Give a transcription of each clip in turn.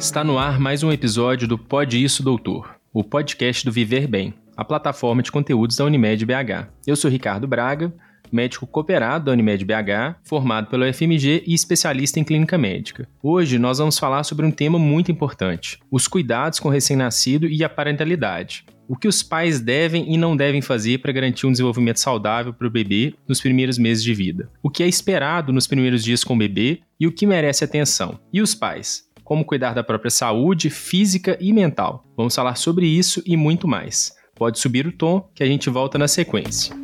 Está no ar mais um episódio do Pode Isso Doutor, o podcast do Viver Bem, a plataforma de conteúdos da Unimed BH. Eu sou Ricardo Braga, médico cooperado da Unimed BH, formado pelo FMG e especialista em clínica médica. Hoje nós vamos falar sobre um tema muito importante: os cuidados com o recém-nascido e a parentalidade. O que os pais devem e não devem fazer para garantir um desenvolvimento saudável para o bebê nos primeiros meses de vida. O que é esperado nos primeiros dias com o bebê e o que merece atenção. E os pais? Como cuidar da própria saúde física e mental. Vamos falar sobre isso e muito mais. Pode subir o tom que a gente volta na sequência.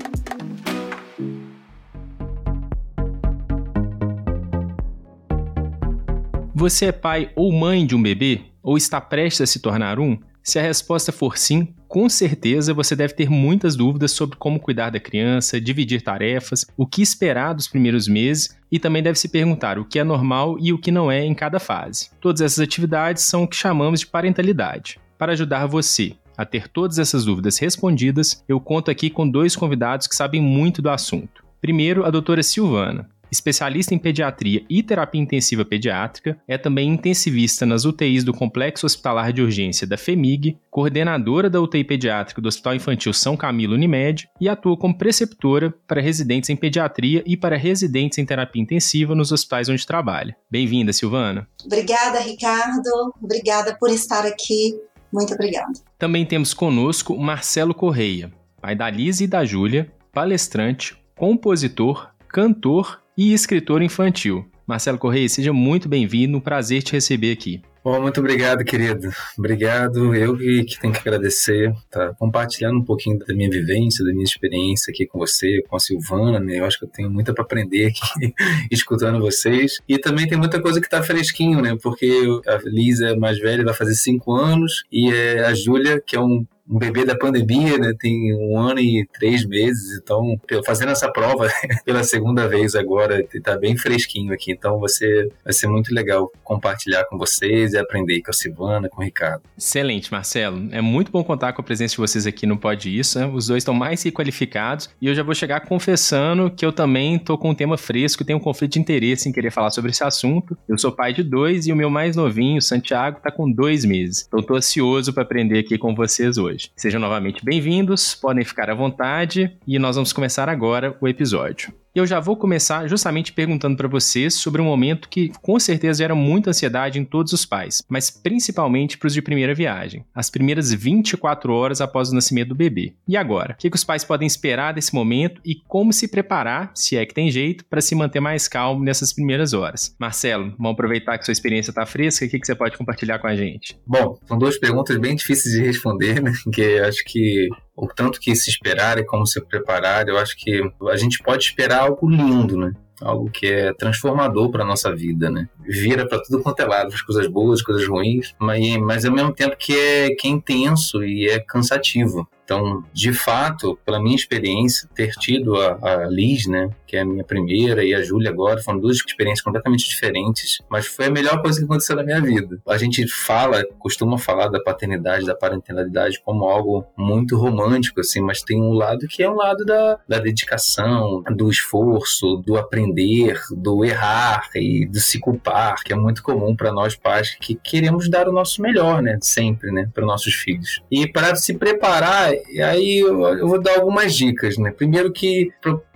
Você é pai ou mãe de um bebê? Ou está prestes a se tornar um? Se a resposta for sim, com certeza você deve ter muitas dúvidas sobre como cuidar da criança, dividir tarefas, o que esperar dos primeiros meses e também deve se perguntar o que é normal e o que não é em cada fase. Todas essas atividades são o que chamamos de parentalidade. Para ajudar você a ter todas essas dúvidas respondidas, eu conto aqui com dois convidados que sabem muito do assunto. Primeiro, a doutora Silvana especialista em pediatria e terapia intensiva pediátrica, é também intensivista nas UTIs do Complexo Hospitalar de Urgência da FEMIG, coordenadora da UTI pediátrica do Hospital Infantil São Camilo Unimed e atua como preceptora para residentes em pediatria e para residentes em terapia intensiva nos hospitais onde trabalha. Bem-vinda, Silvana. Obrigada, Ricardo. Obrigada por estar aqui. Muito obrigada. Também temos conosco Marcelo Correia, pai da Liz e da Júlia, palestrante, compositor, cantor e escritor infantil. Marcelo Correia, seja muito bem-vindo, um prazer te receber aqui. Bom, muito obrigado, querido. Obrigado. Eu que, tenho que agradecer, tá compartilhando um pouquinho da minha vivência, da minha experiência aqui com você, com a Silvana, né? Eu acho que eu tenho muita para aprender aqui escutando vocês. E também tem muita coisa que tá fresquinho, né? Porque a Lisa é mais velha, vai fazer cinco anos, e é a Júlia, que é um um bebê da pandemia, né? Tem um ano e três meses, então fazendo essa prova pela segunda vez agora, tá bem fresquinho aqui, então você vai ser muito legal compartilhar com vocês e aprender com a Silvana, com o Ricardo. Excelente, Marcelo. É muito bom contar com a presença de vocês aqui no Pode Isso. Né? Os dois estão mais que qualificados e eu já vou chegar confessando que eu também tô com um tema fresco, tenho um conflito de interesse em querer falar sobre esse assunto. Eu sou pai de dois e o meu mais novinho, Santiago, tá com dois meses. Então tô ansioso para aprender aqui com vocês hoje hoje. Sejam novamente bem-vindos, podem ficar à vontade e nós vamos começar agora o episódio. E eu já vou começar justamente perguntando para vocês sobre um momento que com certeza gera muita ansiedade em todos os pais, mas principalmente para os de primeira viagem, as primeiras 24 horas após o nascimento do bebê. E agora? O que, que os pais podem esperar desse momento e como se preparar, se é que tem jeito, para se manter mais calmo nessas primeiras horas? Marcelo, vamos aproveitar que sua experiência está fresca, o que, que você pode compartilhar com a gente? Bom, são duas perguntas bem difíceis de responder, né? Que acho que o tanto que se esperar e como se preparar, eu acho que a gente pode esperar algo lindo, né? Algo que é transformador para nossa vida, né? Vira para tudo quanto é lado, as coisas boas, as coisas ruins, mas, mas ao mesmo tempo que é, que é intenso e é cansativo. Então, de fato, pela minha experiência, ter tido a, a Liz, né, que é a minha primeira, e a Júlia agora, foram duas experiências completamente diferentes, mas foi a melhor coisa que aconteceu na minha vida. A gente fala, costuma falar da paternidade, da parentalidade como algo muito romântico, assim, mas tem um lado que é um lado da, da dedicação, do esforço, do aprender, do errar e do se culpar, que é muito comum para nós pais que queremos dar o nosso melhor, né, sempre, né, para nossos filhos. E para se preparar e aí eu, eu vou dar algumas dicas, né? Primeiro que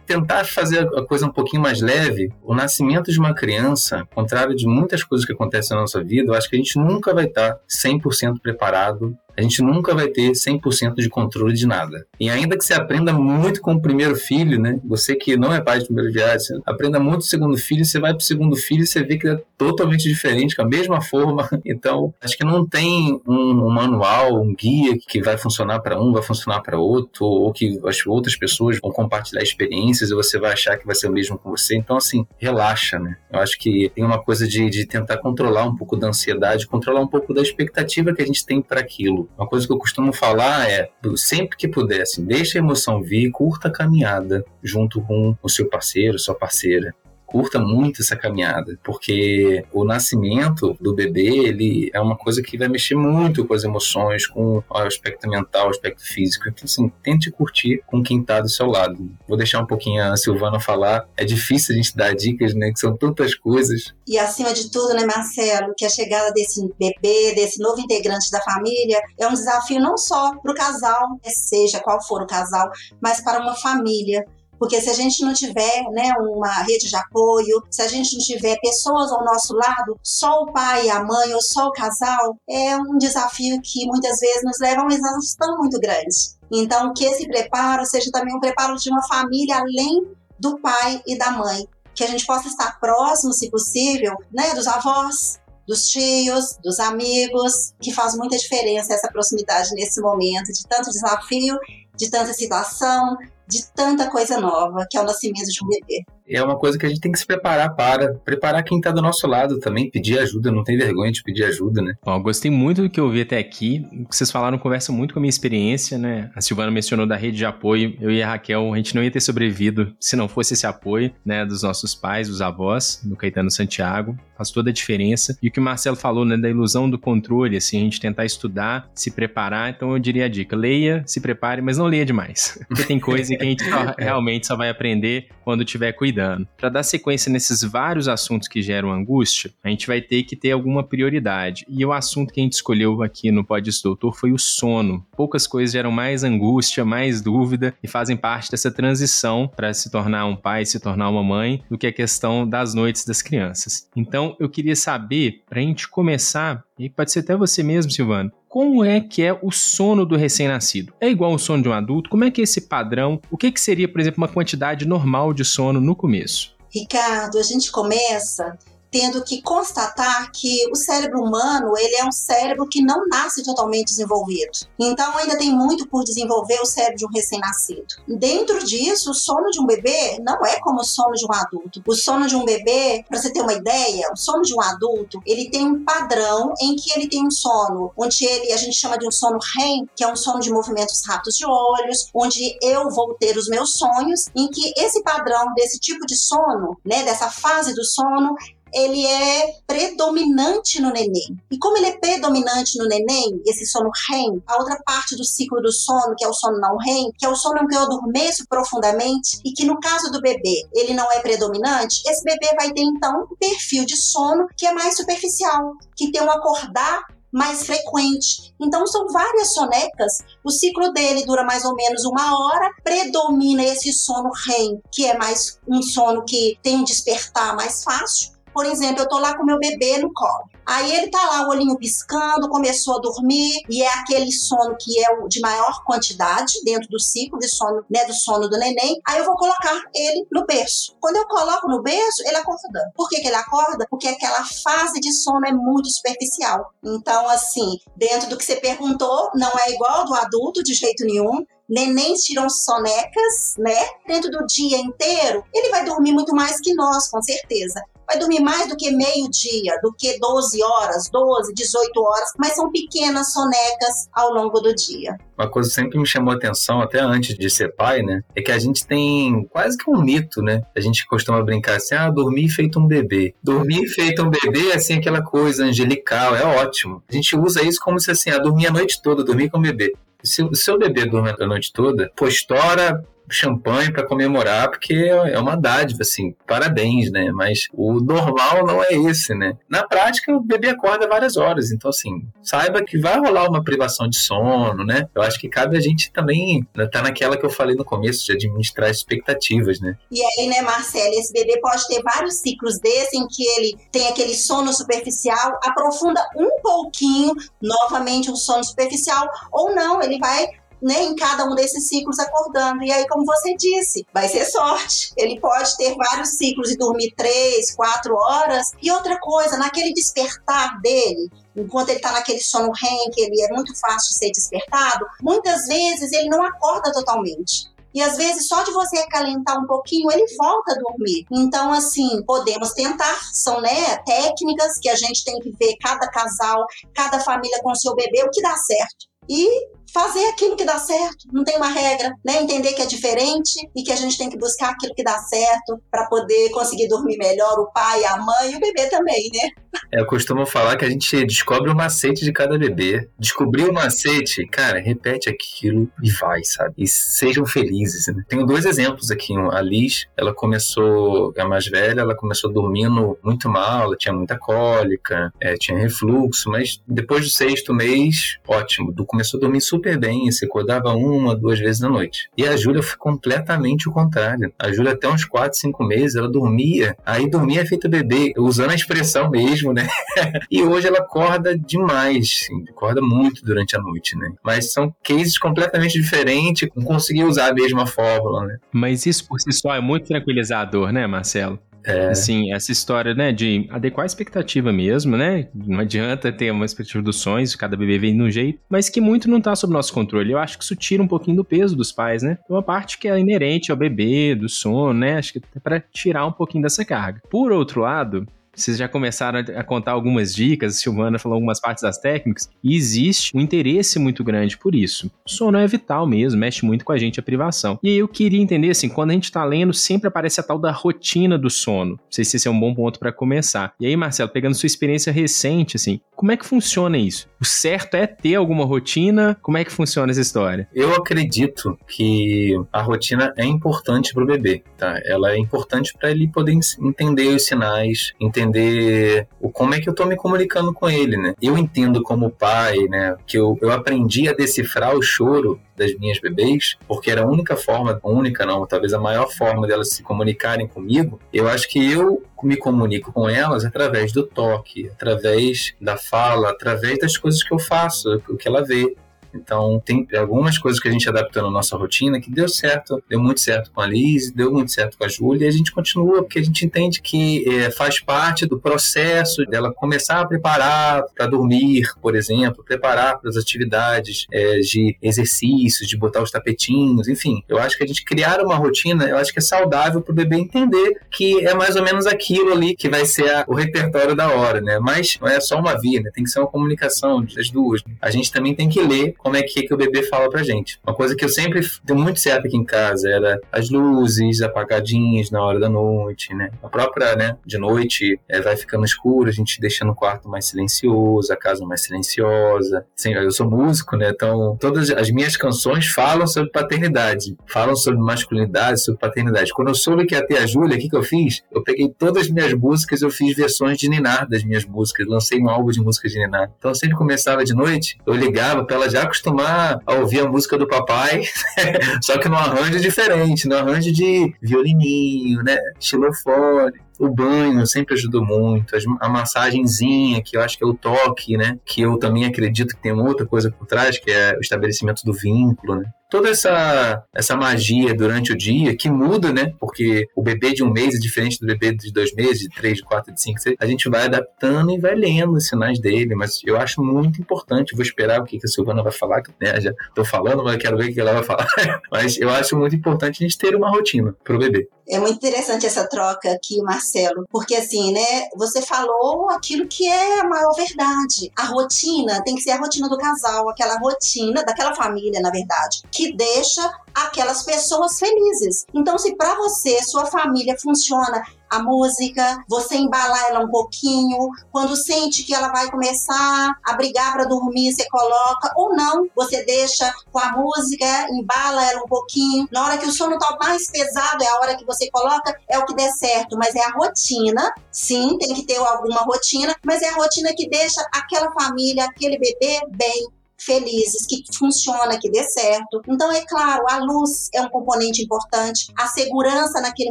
tentar fazer a coisa um pouquinho mais leve, o nascimento de uma criança, contrário de muitas coisas que acontecem na nossa vida, eu acho que a gente nunca vai estar 100% preparado a gente nunca vai ter 100% de controle de nada. E ainda que você aprenda muito com o primeiro filho, né? Você que não é pai de primeiro viagem, aprenda muito o segundo filho, você vai pro segundo filho e você vê que é totalmente diferente, com a mesma forma. Então, acho que não tem um, um manual, um guia que vai funcionar para um, vai funcionar para outro, ou que as outras pessoas vão compartilhar experiências e você vai achar que vai ser o mesmo com você. Então, assim, relaxa, né? Eu acho que tem uma coisa de, de tentar controlar um pouco da ansiedade, controlar um pouco da expectativa que a gente tem para aquilo. Uma coisa que eu costumo falar é, sempre que puder, assim, deixa a emoção vir, curta a caminhada junto com o seu parceiro, sua parceira curta muito essa caminhada, porque o nascimento do bebê, ele é uma coisa que vai mexer muito com as emoções, com o aspecto mental, o aspecto físico. Então, assim, tente curtir com quem está do seu lado. Vou deixar um pouquinho a Silvana falar. É difícil a gente dar dicas, né, que são tantas coisas. E acima de tudo, né, Marcelo, que a chegada desse bebê, desse novo integrante da família, é um desafio não só para o casal, seja qual for o casal, mas para uma família porque se a gente não tiver né, uma rede de apoio, se a gente não tiver pessoas ao nosso lado, só o pai e a mãe ou só o casal, é um desafio que muitas vezes nos leva a uma exaustão muito grande. Então, que esse preparo seja também um preparo de uma família além do pai e da mãe. Que a gente possa estar próximo, se possível, né, dos avós, dos tios, dos amigos, que faz muita diferença essa proximidade nesse momento de tanto desafio, de tanta situação, de tanta coisa nova, que é o nascimento de um bebê é uma coisa que a gente tem que se preparar para. Preparar quem está do nosso lado também, pedir ajuda, não tem vergonha de pedir ajuda, né? Bom, gostei muito do que eu ouvi até aqui. O que vocês falaram conversa muito com a minha experiência, né? A Silvana mencionou da rede de apoio. Eu e a Raquel, a gente não ia ter sobrevivido se não fosse esse apoio, né? Dos nossos pais, dos avós, do Caetano Santiago. Faz toda a diferença. E o que o Marcelo falou, né? Da ilusão do controle, assim, a gente tentar estudar, se preparar. Então eu diria a dica: leia, se prepare, mas não leia demais. Porque tem coisa que a gente só, realmente só vai aprender quando estiver cuidando. Para dar sequência nesses vários assuntos que geram angústia, a gente vai ter que ter alguma prioridade. E o assunto que a gente escolheu aqui no Pode Doutor foi o sono. Poucas coisas geram mais angústia, mais dúvida e fazem parte dessa transição para se tornar um pai, se tornar uma mãe, do que a questão das noites das crianças. Então, eu queria saber, para a gente começar, e pode ser até você mesmo, Silvano, como é que é o sono do recém-nascido? É igual ao sono de um adulto? Como é que é esse padrão? O que, que seria, por exemplo, uma quantidade normal de sono no começo? Ricardo, a gente começa tendo que constatar que o cérebro humano ele é um cérebro que não nasce totalmente desenvolvido. Então ainda tem muito por desenvolver o cérebro de um recém-nascido. Dentro disso, o sono de um bebê não é como o sono de um adulto. O sono de um bebê, para você ter uma ideia, o sono de um adulto, ele tem um padrão em que ele tem um sono onde ele a gente chama de um sono REM, que é um sono de movimentos rápidos de olhos, onde eu vou ter os meus sonhos, em que esse padrão desse tipo de sono, né, dessa fase do sono, ele é predominante no neném. E como ele é predominante no neném, esse sono REM, a outra parte do ciclo do sono, que é o sono não REM, que é o sono em que eu adormeço profundamente e que no caso do bebê, ele não é predominante, esse bebê vai ter então um perfil de sono que é mais superficial, que tem um acordar mais frequente. Então são várias sonecas. O ciclo dele dura mais ou menos uma hora. Predomina esse sono REM, que é mais um sono que tem um despertar mais fácil. Por exemplo, eu tô lá com meu bebê no colo. Aí ele tá lá, o olhinho piscando, começou a dormir, e é aquele sono que é o de maior quantidade dentro do ciclo de sono, né, do sono do neném. Aí eu vou colocar ele no berço. Quando eu coloco no berço, ele acorda. Por que, que ele acorda? Porque aquela fase de sono é muito superficial. Então, assim, dentro do que você perguntou, não é igual do adulto de jeito nenhum nenéns tiram sonecas, né? Dentro do dia inteiro, ele vai dormir muito mais que nós, com certeza vai dormir mais do que meio-dia, do que 12 horas, 12, 18 horas, mas são pequenas sonecas ao longo do dia. Uma coisa sempre me chamou a atenção, até antes de ser pai, né? É que a gente tem quase que um mito, né? A gente costuma brincar assim, ah, dormir feito um bebê. Dormir feito um bebê é assim aquela coisa angelical, é ótimo. A gente usa isso como se assim, ah, dormir a noite toda, dormir com o bebê. Se o seu bebê dorme a noite toda, pô, estoura champanhe para comemorar, porque é uma dádiva, assim, parabéns, né? Mas o normal não é esse, né? Na prática, o bebê acorda várias horas, então, assim, saiba que vai rolar uma privação de sono, né? Eu acho que cabe a gente também né, tá naquela que eu falei no começo, de administrar expectativas, né? E aí, né, Marcela, esse bebê pode ter vários ciclos desse em que ele tem aquele sono superficial, aprofunda um pouquinho, novamente um sono superficial, ou não, ele vai né, em cada um desses ciclos acordando. E aí, como você disse, vai ser sorte. Ele pode ter vários ciclos e dormir três, quatro horas. E outra coisa, naquele despertar dele, enquanto ele está naquele sono REM, que ele é muito fácil de ser despertado, muitas vezes ele não acorda totalmente. E às vezes, só de você acalentar um pouquinho, ele volta a dormir. Então, assim, podemos tentar. São né, técnicas que a gente tem que ver cada casal, cada família com seu bebê, o que dá certo. E fazer aquilo que dá certo, não tem uma regra, né? Entender que é diferente e que a gente tem que buscar aquilo que dá certo para poder conseguir dormir melhor, o pai, a mãe e o bebê também, né? É, eu costumo falar que a gente descobre o macete de cada bebê. Descobrir o macete, cara, repete aquilo e vai, sabe? E sejam felizes, né? Tenho dois exemplos aqui. A Liz, ela começou, a mais velha, ela começou dormindo muito mal, ela tinha muita cólica, é, tinha refluxo, mas depois do sexto mês, ótimo, começou a dormir super bem, se acordava uma, duas vezes na noite. E a Júlia foi completamente o contrário. A Júlia, até uns quatro, cinco meses, ela dormia, aí dormia feita bebê, usando a expressão mesmo, né? e hoje ela acorda demais, assim, acorda muito durante a noite, né? Mas são cases completamente diferentes, não consegui usar a mesma fórmula, né? Mas isso por si só é muito tranquilizador, né, Marcelo? É. Assim, essa história, né, de adequar a expectativa mesmo, né? Não adianta ter uma expectativa dos sonhos, cada bebê vem de um jeito, mas que muito não tá sob nosso controle. Eu acho que isso tira um pouquinho do peso dos pais, né? Uma parte que é inerente ao bebê, do sono, né? Acho que é para tirar um pouquinho dessa carga. Por outro lado, vocês já começaram a contar algumas dicas, Silvana falou algumas partes das técnicas, e existe um interesse muito grande por isso. O sono é vital mesmo, mexe muito com a gente a privação. E eu queria entender, assim, quando a gente tá lendo, sempre aparece a tal da rotina do sono. Não sei se esse é um bom ponto para começar. E aí, Marcelo, pegando sua experiência recente, assim, como é que funciona isso? O certo é ter alguma rotina? Como é que funciona essa história? Eu acredito que a rotina é importante para o bebê, tá? Ela é importante para ele poder entender os sinais, entender o como é que eu estou me comunicando com ele, né? Eu entendo como pai, né, que eu, eu aprendi a decifrar o choro das minhas bebês, porque era a única forma, única não, talvez a maior forma delas se comunicarem comigo. Eu acho que eu me comunico com elas através do toque, através da fala, através das coisas que eu faço, o que ela vê. Então, tem algumas coisas que a gente adaptou na nossa rotina que deu certo, deu muito certo com a Liz, deu muito certo com a Júlia, e a gente continua porque a gente entende que é, faz parte do processo dela começar a preparar para dormir, por exemplo, preparar para as atividades é, de exercícios, de botar os tapetinhos, enfim. Eu acho que a gente criar uma rotina, eu acho que é saudável para o bebê entender que é mais ou menos aquilo ali que vai ser a, o repertório da hora, né? Mas não é só uma via, né? Tem que ser uma comunicação das duas. A gente também tem que ler como é que, que o bebê fala pra gente. Uma coisa que eu sempre deu muito certo aqui em casa era as luzes apagadinhas na hora da noite, né? A própria, né, de noite é, vai ficando escuro, a gente deixando o quarto mais silencioso, a casa mais silenciosa. Eu sou músico, né? Então, todas as minhas canções falam sobre paternidade, falam sobre masculinidade, sobre paternidade. Quando eu soube que ia ter a Júlia, o que, que eu fiz? Eu peguei todas as minhas músicas, eu fiz versões de Ninar das minhas músicas, lancei um álbum de músicas de Ninar. Então, eu sempre começava de noite, eu ligava pra ela já acostumar a ouvir a música do papai, só que num arranjo diferente, num arranjo de violininho, né? Xilofone. O banho sempre ajudou muito, a massagenzinha, que eu acho que é o toque, né? Que eu também acredito que tem uma outra coisa por trás, que é o estabelecimento do vínculo, né? toda essa, essa magia durante o dia que muda, né? Porque o bebê de um mês é diferente do bebê de dois meses, de três, de quatro, de cinco. A gente vai adaptando e vai lendo os sinais dele, mas eu acho muito importante. Vou esperar o que, que a Silvana vai falar, né? Já tô falando, mas quero ver o que ela vai falar. mas eu acho muito importante a gente ter uma rotina pro bebê. É muito interessante essa troca aqui, Marcelo, porque assim, né, você falou aquilo que é a maior verdade. A rotina tem que ser a rotina do casal, aquela rotina daquela família, na verdade, que deixa aquelas pessoas felizes. Então, se para você, sua família funciona a música, você embalar ela um pouquinho, quando sente que ela vai começar a brigar para dormir, você coloca, ou não, você deixa com a música, embala ela um pouquinho. Na hora que o sono tá mais pesado, é a hora que você coloca, é o que der certo, mas é a rotina. Sim, tem que ter alguma rotina, mas é a rotina que deixa aquela família, aquele bebê bem, felizes, que funciona, que dê certo. Então, é claro, a luz é um componente importante, a segurança naquele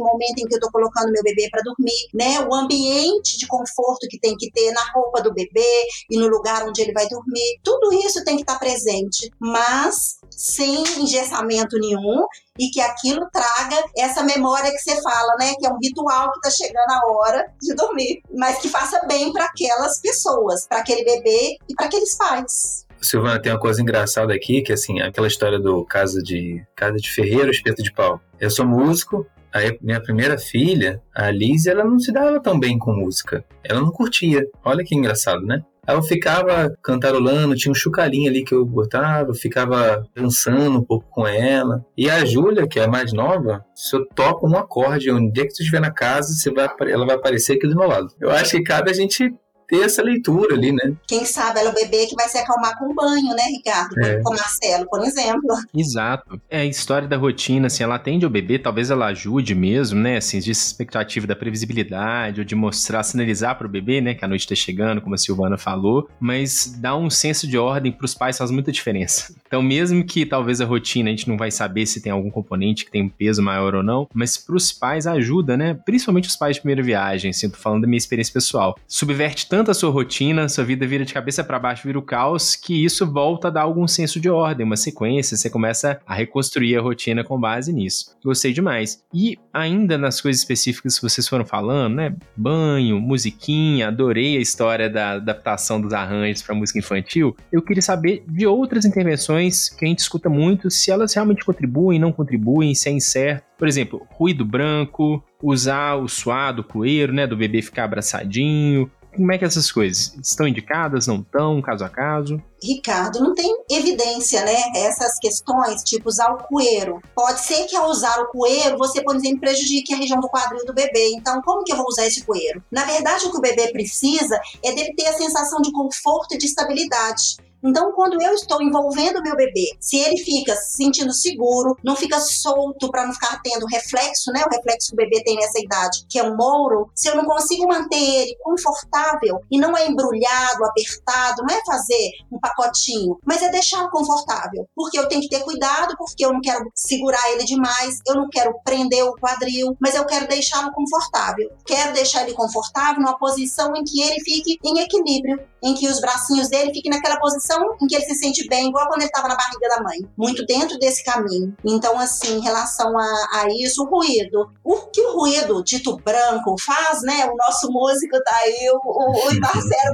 momento em que eu estou colocando meu bebê para dormir, né? O ambiente de conforto que tem que ter na roupa do bebê e no lugar onde ele vai dormir. Tudo isso tem que estar tá presente, mas sem engessamento nenhum e que aquilo traga essa memória que você fala, né? Que é um ritual que está chegando a hora de dormir, mas que faça bem para aquelas pessoas, para aquele bebê e para aqueles pais. Silvana, tem uma coisa engraçada aqui, que assim, aquela história do casa de casa de ferreiro, espeto de pau. Eu sou músico, aí minha primeira filha, a Liz, ela não se dava tão bem com música. Ela não curtia. Olha que engraçado, né? Aí eu ficava cantarolando, tinha um chucalinho ali que eu botava, ficava dançando um pouco com ela. E a Júlia, que é a mais nova, se eu toco um acorde, onde é que tu estiver na casa, vai, ela vai aparecer aqui do meu lado. Eu acho que cabe a gente ter essa leitura ali, né? Quem sabe ela é o bebê que vai se acalmar com banho, né, Ricardo? É. Com Marcelo, por exemplo. Exato. É a história da rotina, assim, ela atende ao bebê, talvez ela ajude mesmo, né, assim, de expectativa da previsibilidade, ou de mostrar, sinalizar para o bebê, né, que a noite está chegando, como a Silvana falou, mas dá um senso de ordem para os pais faz muita diferença. Então, mesmo que talvez a rotina a gente não vai saber se tem algum componente que tem um peso maior ou não, mas para os pais ajuda, né? Principalmente os pais de primeira viagem, assim, tô falando da minha experiência pessoal. Subverte tanto tanto a sua rotina, sua vida vira de cabeça para baixo, vira o caos, que isso volta a dar algum senso de ordem, uma sequência, você começa a reconstruir a rotina com base nisso. Gostei demais. E ainda nas coisas específicas que vocês foram falando, né? Banho, musiquinha, adorei a história da adaptação dos arranjos para música infantil. Eu queria saber de outras intervenções que a gente escuta muito, se elas realmente contribuem, não contribuem, se é incerto. Por exemplo, ruído branco, usar o suado, o coeiro, né, do bebê ficar abraçadinho, como é que essas coisas estão indicadas, não estão, caso a caso? Ricardo, não tem evidência, né? Essas questões, tipo usar o coeiro. Pode ser que ao usar o coeiro, você, por exemplo, prejudique a região do quadril do bebê. Então, como que eu vou usar esse coeiro? Na verdade, o que o bebê precisa é dele ter a sensação de conforto e de estabilidade. Então, quando eu estou envolvendo meu bebê, se ele fica se sentindo seguro, não fica solto para não ficar tendo reflexo, né? O reflexo que o bebê tem nessa idade, que é um mouro, se eu não consigo manter ele confortável e não é embrulhado, apertado, não é fazer um pacotinho, mas é deixá-lo confortável. Porque eu tenho que ter cuidado, porque eu não quero segurar ele demais, eu não quero prender o quadril, mas eu quero deixá-lo confortável. Quero deixar ele confortável numa posição em que ele fique em equilíbrio, em que os bracinhos dele fiquem naquela posição em que ele se sente bem, igual quando ele estava na barriga da mãe. Muito dentro desse caminho. Então, assim, em relação a, a isso, o ruído. O que o ruído dito branco faz, né? O nosso músico tá aí, o, o, o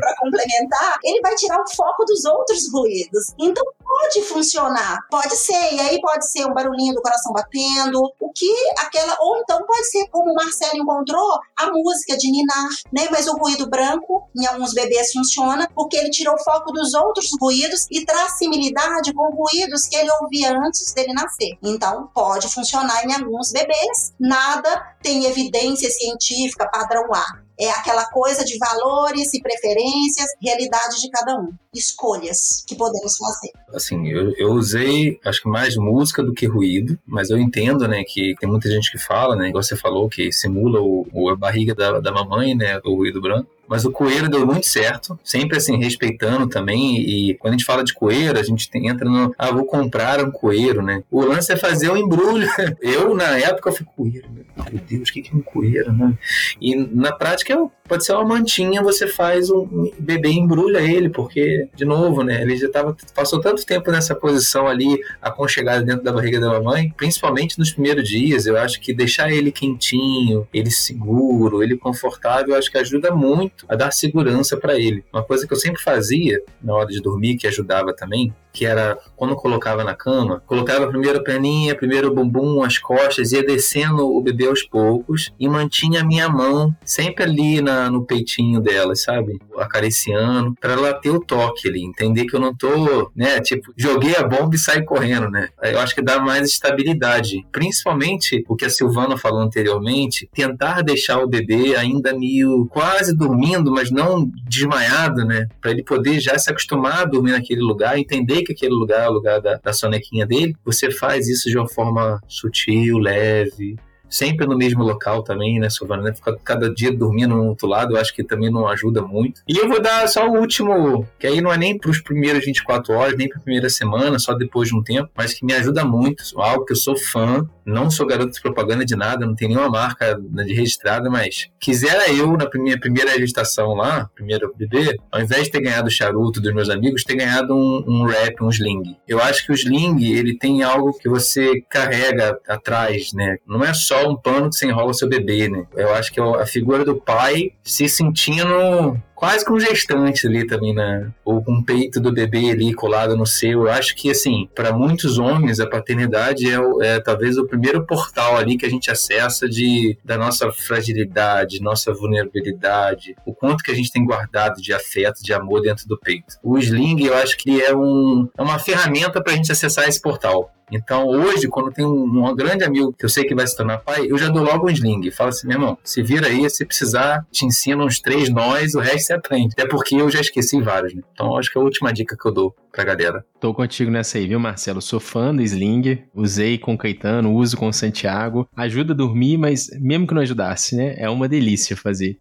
para complementar, ele vai tirar o foco dos outros ruídos. Então, pode funcionar. Pode ser, e aí pode ser um barulhinho do coração batendo, o que aquela. Ou então pode ser, como o Marcelo encontrou, a música de ninar, né? Mas o ruído branco, em alguns bebês, funciona, porque ele tirou o foco dos outros ruídos e traz similitude com ruídos que ele ouvia antes dele nascer. Então, pode funcionar em alguns bebês. Nada tem evidência científica padrão A é aquela coisa de valores e preferências, realidade de cada um, escolhas que podemos fazer. Assim, eu, eu usei, acho que mais música do que ruído, mas eu entendo, né, que tem muita gente que fala, né, igual você falou, que simula o, o a barriga da, da mamãe, né, o ruído branco. Mas o coelho deu muito certo, sempre assim, respeitando também. E quando a gente fala de coelho, a gente tem, entra no. Ah, vou comprar um coelho, né? O lance é fazer um embrulho. Eu, na época, eu fui coelho. Meu Deus, o que é um coelho, né? E na prática, é pode ser uma mantinha, você faz um bebê embrulha ele, porque, de novo, né? Ele já tava, passou tanto tempo nessa posição ali, aconchegado dentro da barriga da mamãe, principalmente nos primeiros dias. Eu acho que deixar ele quentinho, ele seguro, ele confortável, eu acho que ajuda muito a dar segurança para ele. Uma coisa que eu sempre fazia na hora de dormir, que ajudava também, que era quando colocava na cama, colocava primeiro a perninha, primeiro o bumbum, as costas, ia descendo o bebê aos poucos e mantinha a minha mão sempre ali na, no peitinho dela, sabe? Acariciando, para ela ter o toque ali, entender que eu não tô, né? Tipo, joguei a bomba e saí correndo, né? Eu acho que dá mais estabilidade. Principalmente o que a Silvana falou anteriormente, tentar deixar o bebê ainda meio quase dormindo, mas não desmaiado, né? Para ele poder já se acostumar a dormir naquele lugar, entender que aquele lugar é o lugar da, da sonequinha dele, você faz isso de uma forma sutil, leve, sempre no mesmo local também, né, Silvana? Né? Ficar cada dia dormindo no outro lado, eu acho que também não ajuda muito. E eu vou dar só o último, que aí não é nem para os primeiros 24 horas, nem para a primeira semana, só depois de um tempo, mas que me ajuda muito, algo que eu sou fã, não sou garoto de propaganda de nada, não tem nenhuma marca de registrada, mas quisera eu, na minha primeira registração lá, primeiro bebê, ao invés de ter ganhado o charuto dos meus amigos, ter ganhado um, um rap, um sling. Eu acho que o sling, ele tem algo que você carrega atrás, né? Não é só um pano que você enrola seu bebê, né? Eu acho que a figura do pai se sentindo quase com gestante ali também, né? Ou com o peito do bebê ali colado no seu. Eu acho que, assim, para muitos homens, a paternidade é, é, talvez o primeiro portal ali que a gente acessa de, da nossa fragilidade, nossa vulnerabilidade, o quanto que a gente tem guardado de afeto, de amor dentro do peito. O sling, eu acho que é, um, é uma ferramenta para a gente acessar esse portal. Então, hoje, quando tem um, um, grande amigo que eu sei que vai se tornar pai, eu já dou logo um sling. Falo assim, meu irmão, se vira aí, se precisar, te ensino uns três nós, o resto você aprende. Até porque eu já esqueci vários, né? Então, acho que é a última dica que eu dou pra galera. Tô contigo nessa aí, viu, Marcelo? Sou fã do sling, usei com o Caetano, uso com o Santiago. Ajuda a dormir, mas mesmo que não ajudasse, né? É uma delícia fazer.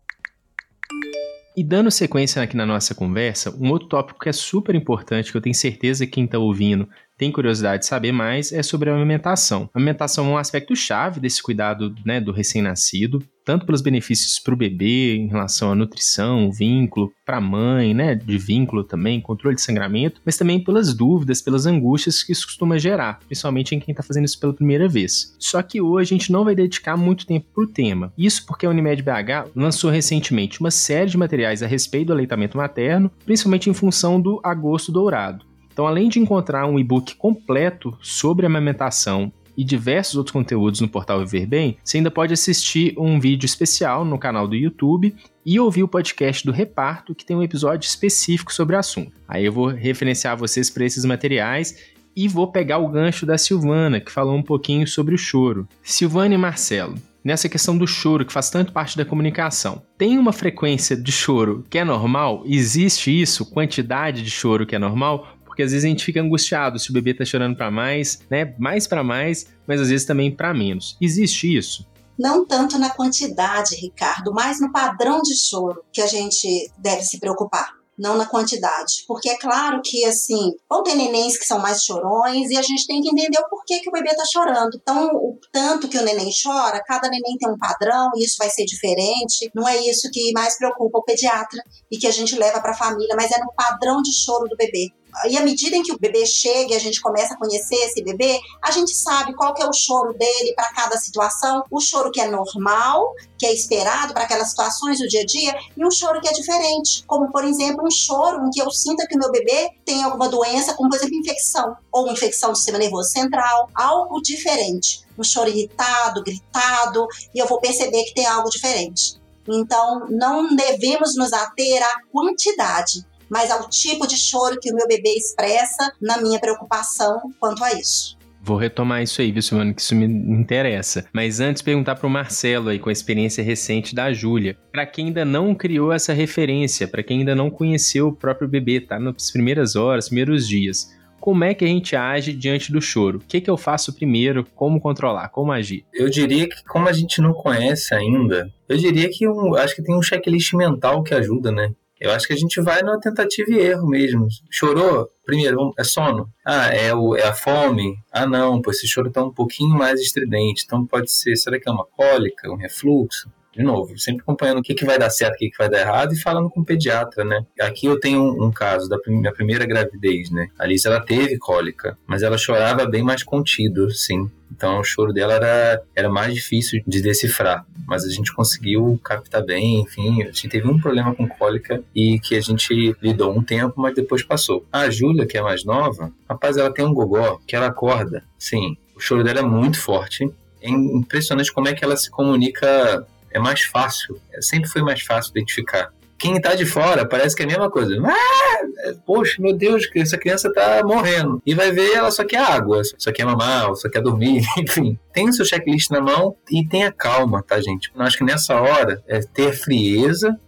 E dando sequência aqui na nossa conversa, um outro tópico que é super importante, que eu tenho certeza que quem está ouvindo tem curiosidade de saber mais é sobre a amamentação. A amamentação é um aspecto chave desse cuidado né, do recém-nascido, tanto pelos benefícios para o bebê em relação à nutrição, vínculo, para a mãe, né, de vínculo também, controle de sangramento, mas também pelas dúvidas, pelas angústias que isso costuma gerar, principalmente em quem está fazendo isso pela primeira vez. Só que hoje a gente não vai dedicar muito tempo para o tema. Isso porque a Unimed BH lançou recentemente uma série de materiais a respeito do aleitamento materno, principalmente em função do agosto dourado. Então, além de encontrar um e-book completo sobre amamentação e diversos outros conteúdos no portal Viver Bem, você ainda pode assistir um vídeo especial no canal do YouTube e ouvir o podcast do Reparto, que tem um episódio específico sobre o assunto. Aí eu vou referenciar vocês para esses materiais e vou pegar o gancho da Silvana, que falou um pouquinho sobre o choro. Silvana e Marcelo, nessa questão do choro, que faz tanto parte da comunicação. Tem uma frequência de choro que é normal? Existe isso? Quantidade de choro que é normal? Porque às vezes a gente fica angustiado se o bebê tá chorando para mais, né? Mais para mais, mas às vezes também para menos. Existe isso? Não tanto na quantidade, Ricardo, mas no padrão de choro que a gente deve se preocupar não na quantidade. Porque é claro que, assim, vão ter nenéns que são mais chorões e a gente tem que entender o porquê que o bebê tá chorando. Então, o tanto que o neném chora, cada neném tem um padrão e isso vai ser diferente. Não é isso que mais preocupa o pediatra e que a gente leva para a família, mas é no padrão de choro do bebê e à medida em que o bebê chega e a gente começa a conhecer esse bebê, a gente sabe qual é o choro dele para cada situação, o choro que é normal, que é esperado para aquelas situações do dia a dia, e um choro que é diferente, como por exemplo um choro em que eu sinta que o meu bebê tem alguma doença, como por exemplo infecção, ou infecção do sistema nervoso central, algo diferente. Um choro irritado, gritado, e eu vou perceber que tem algo diferente. Então, não devemos nos ater à quantidade, mas ao tipo de choro que o meu bebê expressa na minha preocupação quanto a isso. Vou retomar isso aí, viu, Silvana, que isso me interessa. Mas antes, perguntar para o Marcelo aí, com a experiência recente da Júlia. Para quem ainda não criou essa referência, para quem ainda não conheceu o próprio bebê, tá nas primeiras horas, primeiros dias, como é que a gente age diante do choro? O que, que eu faço primeiro? Como controlar? Como agir? Eu diria que, como a gente não conhece ainda, eu diria que um, acho que tem um checklist mental que ajuda, né? Eu acho que a gente vai numa tentativa e erro mesmo. Chorou? Primeiro, é sono. Ah, é, o, é a fome? Ah, não, pô, esse choro está um pouquinho mais estridente. Então pode ser, será que é uma cólica, um refluxo? de novo, sempre acompanhando o que, que vai dar certo, o que, que vai dar errado e falando com o pediatra, né? Aqui eu tenho um, um caso da minha primeira gravidez, né? A Alice, ela teve cólica, mas ela chorava bem mais contido, sim. Então o choro dela era, era mais difícil de decifrar, mas a gente conseguiu captar bem, enfim, a gente teve um problema com cólica e que a gente lidou um tempo, mas depois passou. A Júlia, que é mais nova, rapaz, ela tem um gogó que ela acorda, sim, o choro dela é muito forte, é impressionante como é que ela se comunica é mais fácil, sempre foi mais fácil identificar. Quem está de fora parece que é a mesma coisa. Ah, poxa, meu Deus, essa criança está morrendo. E vai ver, ela só quer água, só quer mamar, só quer dormir, enfim. Tem o seu checklist na mão e tenha calma, tá, gente? Eu acho que nessa hora é ter frieza,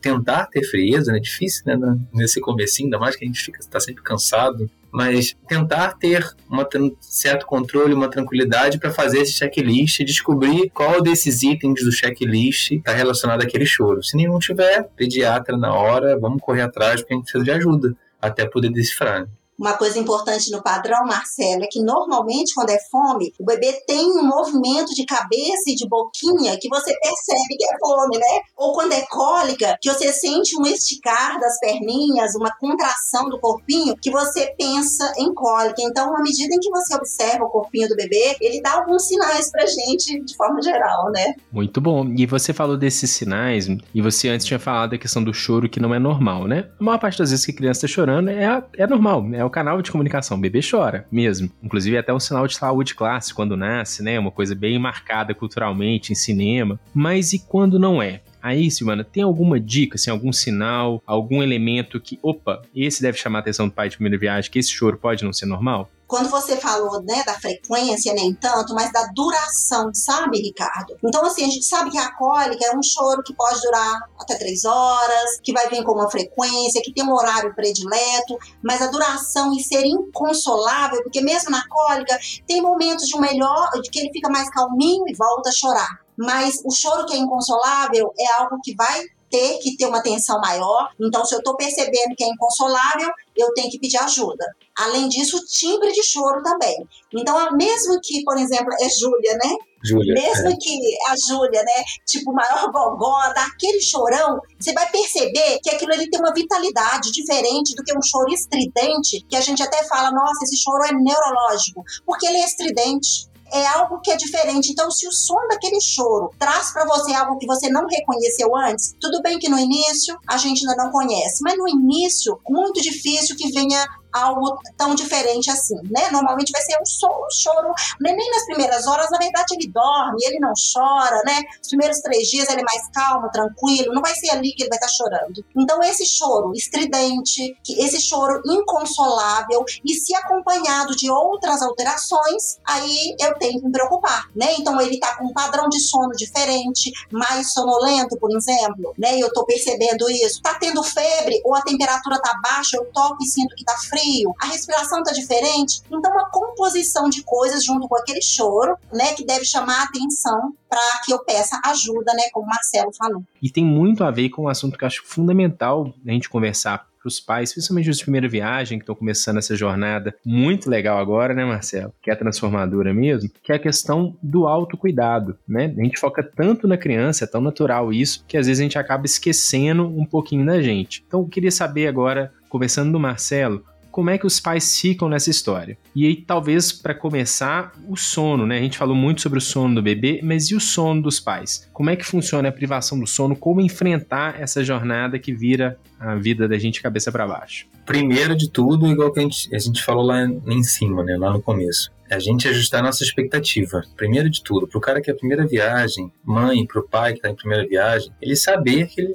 tentar ter frieza, né? É difícil, né? Nesse comecinho, ainda mais que a gente fica, tá sempre cansado mas tentar ter um certo controle, uma tranquilidade para fazer esse checklist e descobrir qual desses itens do checklist está relacionado àquele choro. Se nenhum tiver, pediatra na hora, vamos correr atrás porque a gente precisa de ajuda até poder decifrar. Uma coisa importante no padrão, Marcela, é que normalmente quando é fome, o bebê tem um movimento de cabeça e de boquinha que você percebe que é fome, né? Ou quando é cólica, que você sente um esticar das perninhas, uma contração do corpinho, que você pensa em cólica. Então, à medida em que você observa o corpinho do bebê, ele dá alguns sinais pra gente de forma geral, né? Muito bom. E você falou desses sinais, e você antes tinha falado da questão do choro que não é normal, né? A maior parte das vezes que criança está chorando é, é normal, é o canal de comunicação. O bebê chora mesmo. Inclusive, é até um sinal de saúde clássico quando nasce, né? Uma coisa bem marcada culturalmente em cinema. Mas e quando não é? Aí, Silvana, tem alguma dica, assim, algum sinal, algum elemento que, opa, esse deve chamar a atenção do pai de primeira viagem, que esse choro pode não ser normal? Quando você falou, né, da frequência, nem tanto, mas da duração, sabe, Ricardo? Então, assim, a gente sabe que a cólica é um choro que pode durar até três horas, que vai vir com uma frequência, que tem um horário predileto, mas a duração e ser inconsolável, porque mesmo na cólica, tem momentos de um melhor, de que ele fica mais calminho e volta a chorar. Mas o choro que é inconsolável é algo que vai ter que ter uma atenção maior. Então, se eu estou percebendo que é inconsolável, eu tenho que pedir ajuda. Além disso, o timbre de choro também. Então, mesmo que, por exemplo, é Júlia, né? Júlia. Mesmo é. que a Júlia, né, tipo, maior gogó, daquele chorão, você vai perceber que aquilo ele tem uma vitalidade diferente do que um choro estridente, que a gente até fala, nossa, esse choro é neurológico, porque ele é estridente é algo que é diferente. Então, se o som daquele choro traz para você algo que você não reconheceu antes, tudo bem que no início a gente ainda não conhece, mas no início, muito difícil que venha algo tão diferente assim, né? Normalmente vai ser um, so, um choro, né? nem nas primeiras horas, na verdade ele dorme, ele não chora, né? Os primeiros três dias ele é mais calmo, tranquilo, não vai ser ali que ele vai estar chorando. Então esse choro estridente, esse choro inconsolável e se acompanhado de outras alterações, aí eu tenho que me preocupar, né? Então ele tá com um padrão de sono diferente, mais sonolento, por exemplo, né? Eu tô percebendo isso. Tá tendo febre ou a temperatura tá baixa, eu toco e sinto que tá frio frio, a respiração tá diferente. Então, uma composição de coisas junto com aquele choro, né, que deve chamar a atenção para que eu peça ajuda, né, como o Marcelo falou. E tem muito a ver com um assunto que eu acho fundamental a gente conversar para os pais, principalmente os de primeira viagem, que estão começando essa jornada muito legal agora, né, Marcelo? Que é transformadora mesmo, que é a questão do autocuidado, né? A gente foca tanto na criança, é tão natural isso, que às vezes a gente acaba esquecendo um pouquinho da gente. Então, eu queria saber agora, conversando do Marcelo, como é que os pais ficam nessa história. E aí, talvez, para começar, o sono, né? A gente falou muito sobre o sono do bebê, mas e o sono dos pais? Como é que funciona a privação do sono? Como enfrentar essa jornada que vira a vida da gente cabeça para baixo? Primeiro de tudo, igual que a gente, a gente falou lá em cima, né? Lá no começo a gente ajustar a nossa expectativa. Primeiro de tudo, para o cara que é a primeira viagem, mãe, para o pai que está em primeira viagem, ele saber que ele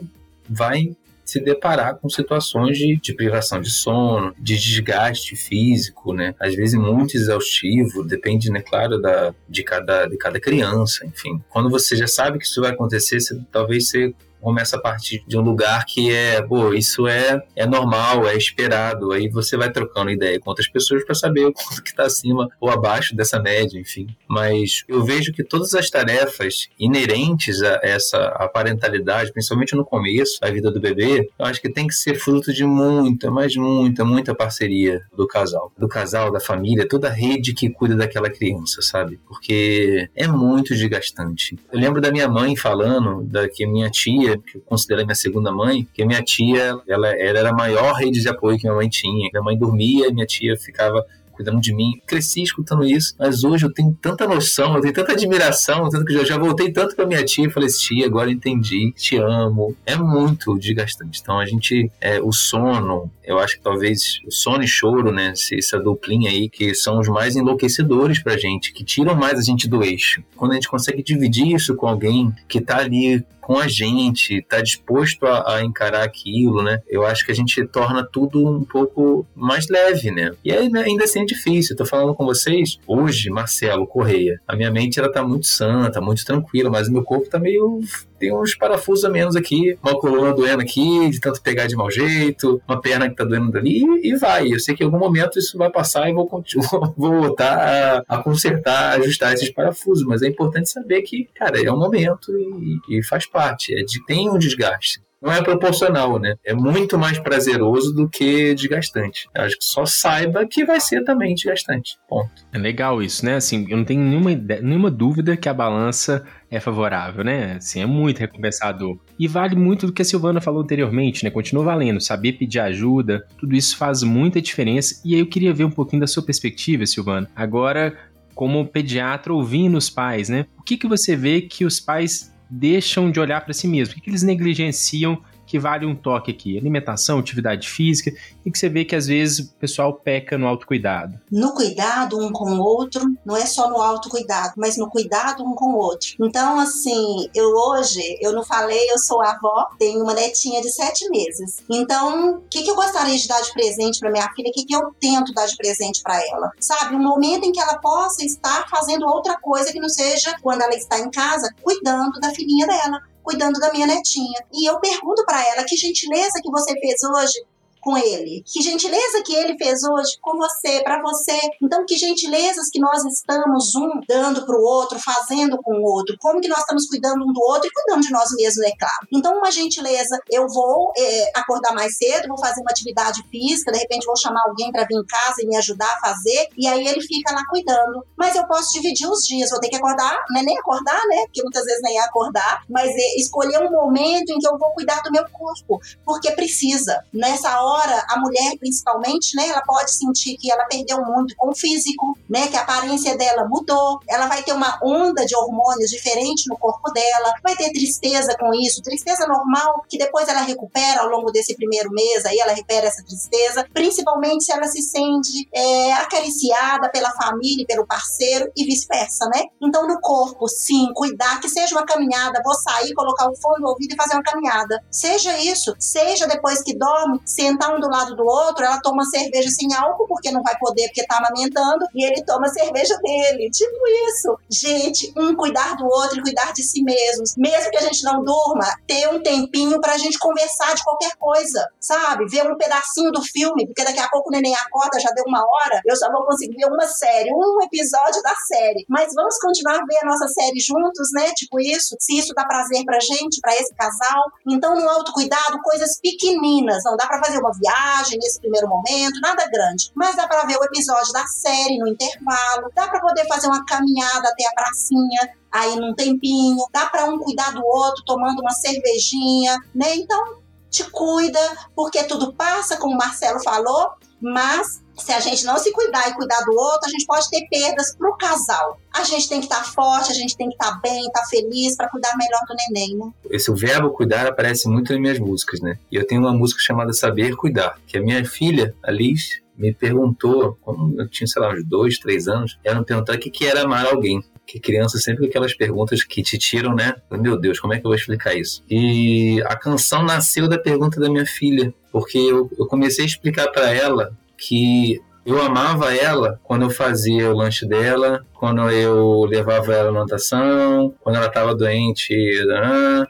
vai se deparar com situações de, de, privação de sono, de desgaste físico, né? Às vezes muito exaustivo, depende, né, claro, da, de, cada, de cada criança, enfim. Quando você já sabe que isso vai acontecer, você, talvez você começa a partir de um lugar que é, pô, isso é, é normal, é esperado. Aí você vai trocando ideia com outras pessoas para saber o quanto que está acima ou abaixo dessa média, enfim. Mas eu vejo que todas as tarefas inerentes a essa a parentalidade, principalmente no começo da vida do bebê, eu acho que tem que ser fruto de muita, mas muita, muita parceria do casal. Do casal, da família, toda a rede que cuida daquela criança, sabe? Porque é muito desgastante. Eu lembro da minha mãe falando da que minha tia tia, que eu considero minha segunda mãe, que minha tia, ela, ela era a maior rede de apoio que minha mãe tinha. Minha mãe dormia e minha tia ficava cuidando de mim. Cresci escutando isso, mas hoje eu tenho tanta noção, eu tenho tanta admiração, tanto que eu já voltei tanto para minha tia e falei, tia, agora entendi, te amo. É muito desgastante. Então a gente, é, o sono, eu acho que talvez o sono e choro, né, essa duplinha aí, que são os mais enlouquecedores pra gente, que tiram mais a gente do eixo. Quando a gente consegue dividir isso com alguém que tá ali com a gente, está disposto a, a, encarar aquilo, né? Eu acho que a gente torna tudo um pouco mais leve, né? E aí, né, ainda assim é difícil. Tô falando com vocês hoje, Marcelo Correia. A minha mente ela tá muito santa, muito tranquila, mas o meu corpo tá meio tem uns parafusos a menos aqui, uma coluna doendo aqui, de tanto pegar de mau jeito, uma perna que tá doendo dali, e, vai. Eu sei que em algum momento isso vai passar e vou, vou voltar a, a consertar, ajustar esses parafusos, mas é importante saber que, cara, é um momento e, e faz parte, é de, tem um desgaste. Não é proporcional, né? É muito mais prazeroso do que desgastante. Eu acho que só saiba que vai ser também desgastante. Ponto. É legal isso, né? Assim, eu não tenho nenhuma, nenhuma dúvida que a balança é favorável, né? Assim, é muito recompensador. E vale muito do que a Silvana falou anteriormente, né? Continua valendo, saber pedir ajuda, tudo isso faz muita diferença. E aí eu queria ver um pouquinho da sua perspectiva, Silvana. Agora, como pediatra ouvindo os pais, né? O que, que você vê que os pais deixam de olhar para si mesmos? O que, que eles negligenciam que vale um toque aqui? Alimentação, atividade física, e que você vê que às vezes o pessoal peca no autocuidado. No cuidado um com o outro, não é só no autocuidado, mas no cuidado um com o outro. Então, assim, eu hoje, eu não falei, eu sou avó, tenho uma netinha de sete meses. Então, o que, que eu gostaria de dar de presente para minha filha? O que, que eu tento dar de presente para ela? Sabe, um momento em que ela possa estar fazendo outra coisa que não seja quando ela está em casa, cuidando da filhinha dela cuidando da minha netinha. E eu pergunto para ela: que gentileza que você fez hoje com ele. Que gentileza que ele fez hoje com você, para você. Então, que gentilezas que nós estamos um dando para o outro, fazendo com o outro. Como que nós estamos cuidando um do outro e cuidando de nós mesmos, é claro. Então, uma gentileza, eu vou é, acordar mais cedo, vou fazer uma atividade física, de repente vou chamar alguém para vir em casa e me ajudar a fazer, e aí ele fica lá cuidando. Mas eu posso dividir os dias, vou ter que acordar, não é nem acordar, né? Porque muitas vezes nem é acordar, mas é escolher um momento em que eu vou cuidar do meu corpo, porque precisa. Nessa hora hora a mulher, principalmente, né, ela pode sentir que ela perdeu muito com o físico, né, que a aparência dela mudou, ela vai ter uma onda de hormônios diferente no corpo dela, vai ter tristeza com isso, tristeza normal, que depois ela recupera ao longo desse primeiro mês, aí ela recupera essa tristeza, principalmente se ela se sente é, acariciada pela família pelo parceiro e vice-versa, né? Então, no corpo, sim, cuidar, que seja uma caminhada, vou sair, colocar o fone no ouvido e fazer uma caminhada. Seja isso, seja depois que dorme, sentar sentar um do lado do outro, ela toma cerveja sem álcool, porque não vai poder, porque tá amamentando, e ele toma cerveja dele. Tipo isso. Gente, um cuidar do outro e cuidar de si mesmos. Mesmo que a gente não durma, ter um tempinho pra gente conversar de qualquer coisa, sabe? Ver um pedacinho do filme, porque daqui a pouco o neném acorda, já deu uma hora, eu só vou conseguir ver uma série, um episódio da série. Mas vamos continuar a ver a nossa série juntos, né? Tipo isso. Se isso dá prazer pra gente, pra esse casal. Então, no autocuidado, coisas pequeninas. Não dá pra fazer uma viagem nesse primeiro momento, nada grande. Mas dá para ver o episódio da série no intervalo, dá para poder fazer uma caminhada até a pracinha, aí num tempinho, dá para um cuidar do outro tomando uma cervejinha, né? Então, te cuida, porque tudo passa, como o Marcelo falou, mas se a gente não se cuidar e cuidar do outro, a gente pode ter perdas pro casal. A gente tem que estar tá forte, a gente tem que estar tá bem, estar tá feliz para cuidar melhor do neném, né? Esse o verbo cuidar aparece muito nas minhas músicas, né? E eu tenho uma música chamada Saber Cuidar, que a minha filha, Alice, me perguntou, quando eu tinha, sei lá, uns dois, três anos, ela me perguntou o que, que era amar alguém que criança sempre com aquelas perguntas que te tiram, né? Meu Deus, como é que eu vou explicar isso? E a canção nasceu da pergunta da minha filha, porque eu, eu comecei a explicar para ela que eu amava ela quando eu fazia o lanche dela, quando eu levava ela na natação, quando ela estava doente,